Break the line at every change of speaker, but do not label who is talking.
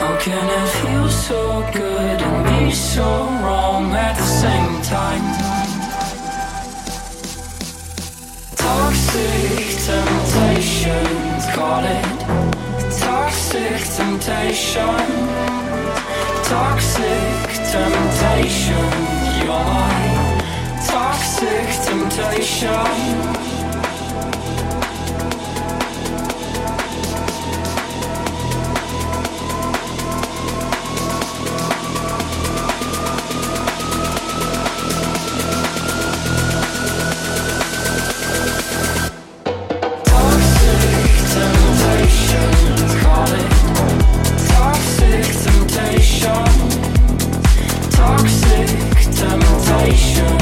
How can it feel so good and be so wrong at the same time? Toxic temptations, call it. Toxic temptation. Toxic temptation, you're my toxic temptation. sensation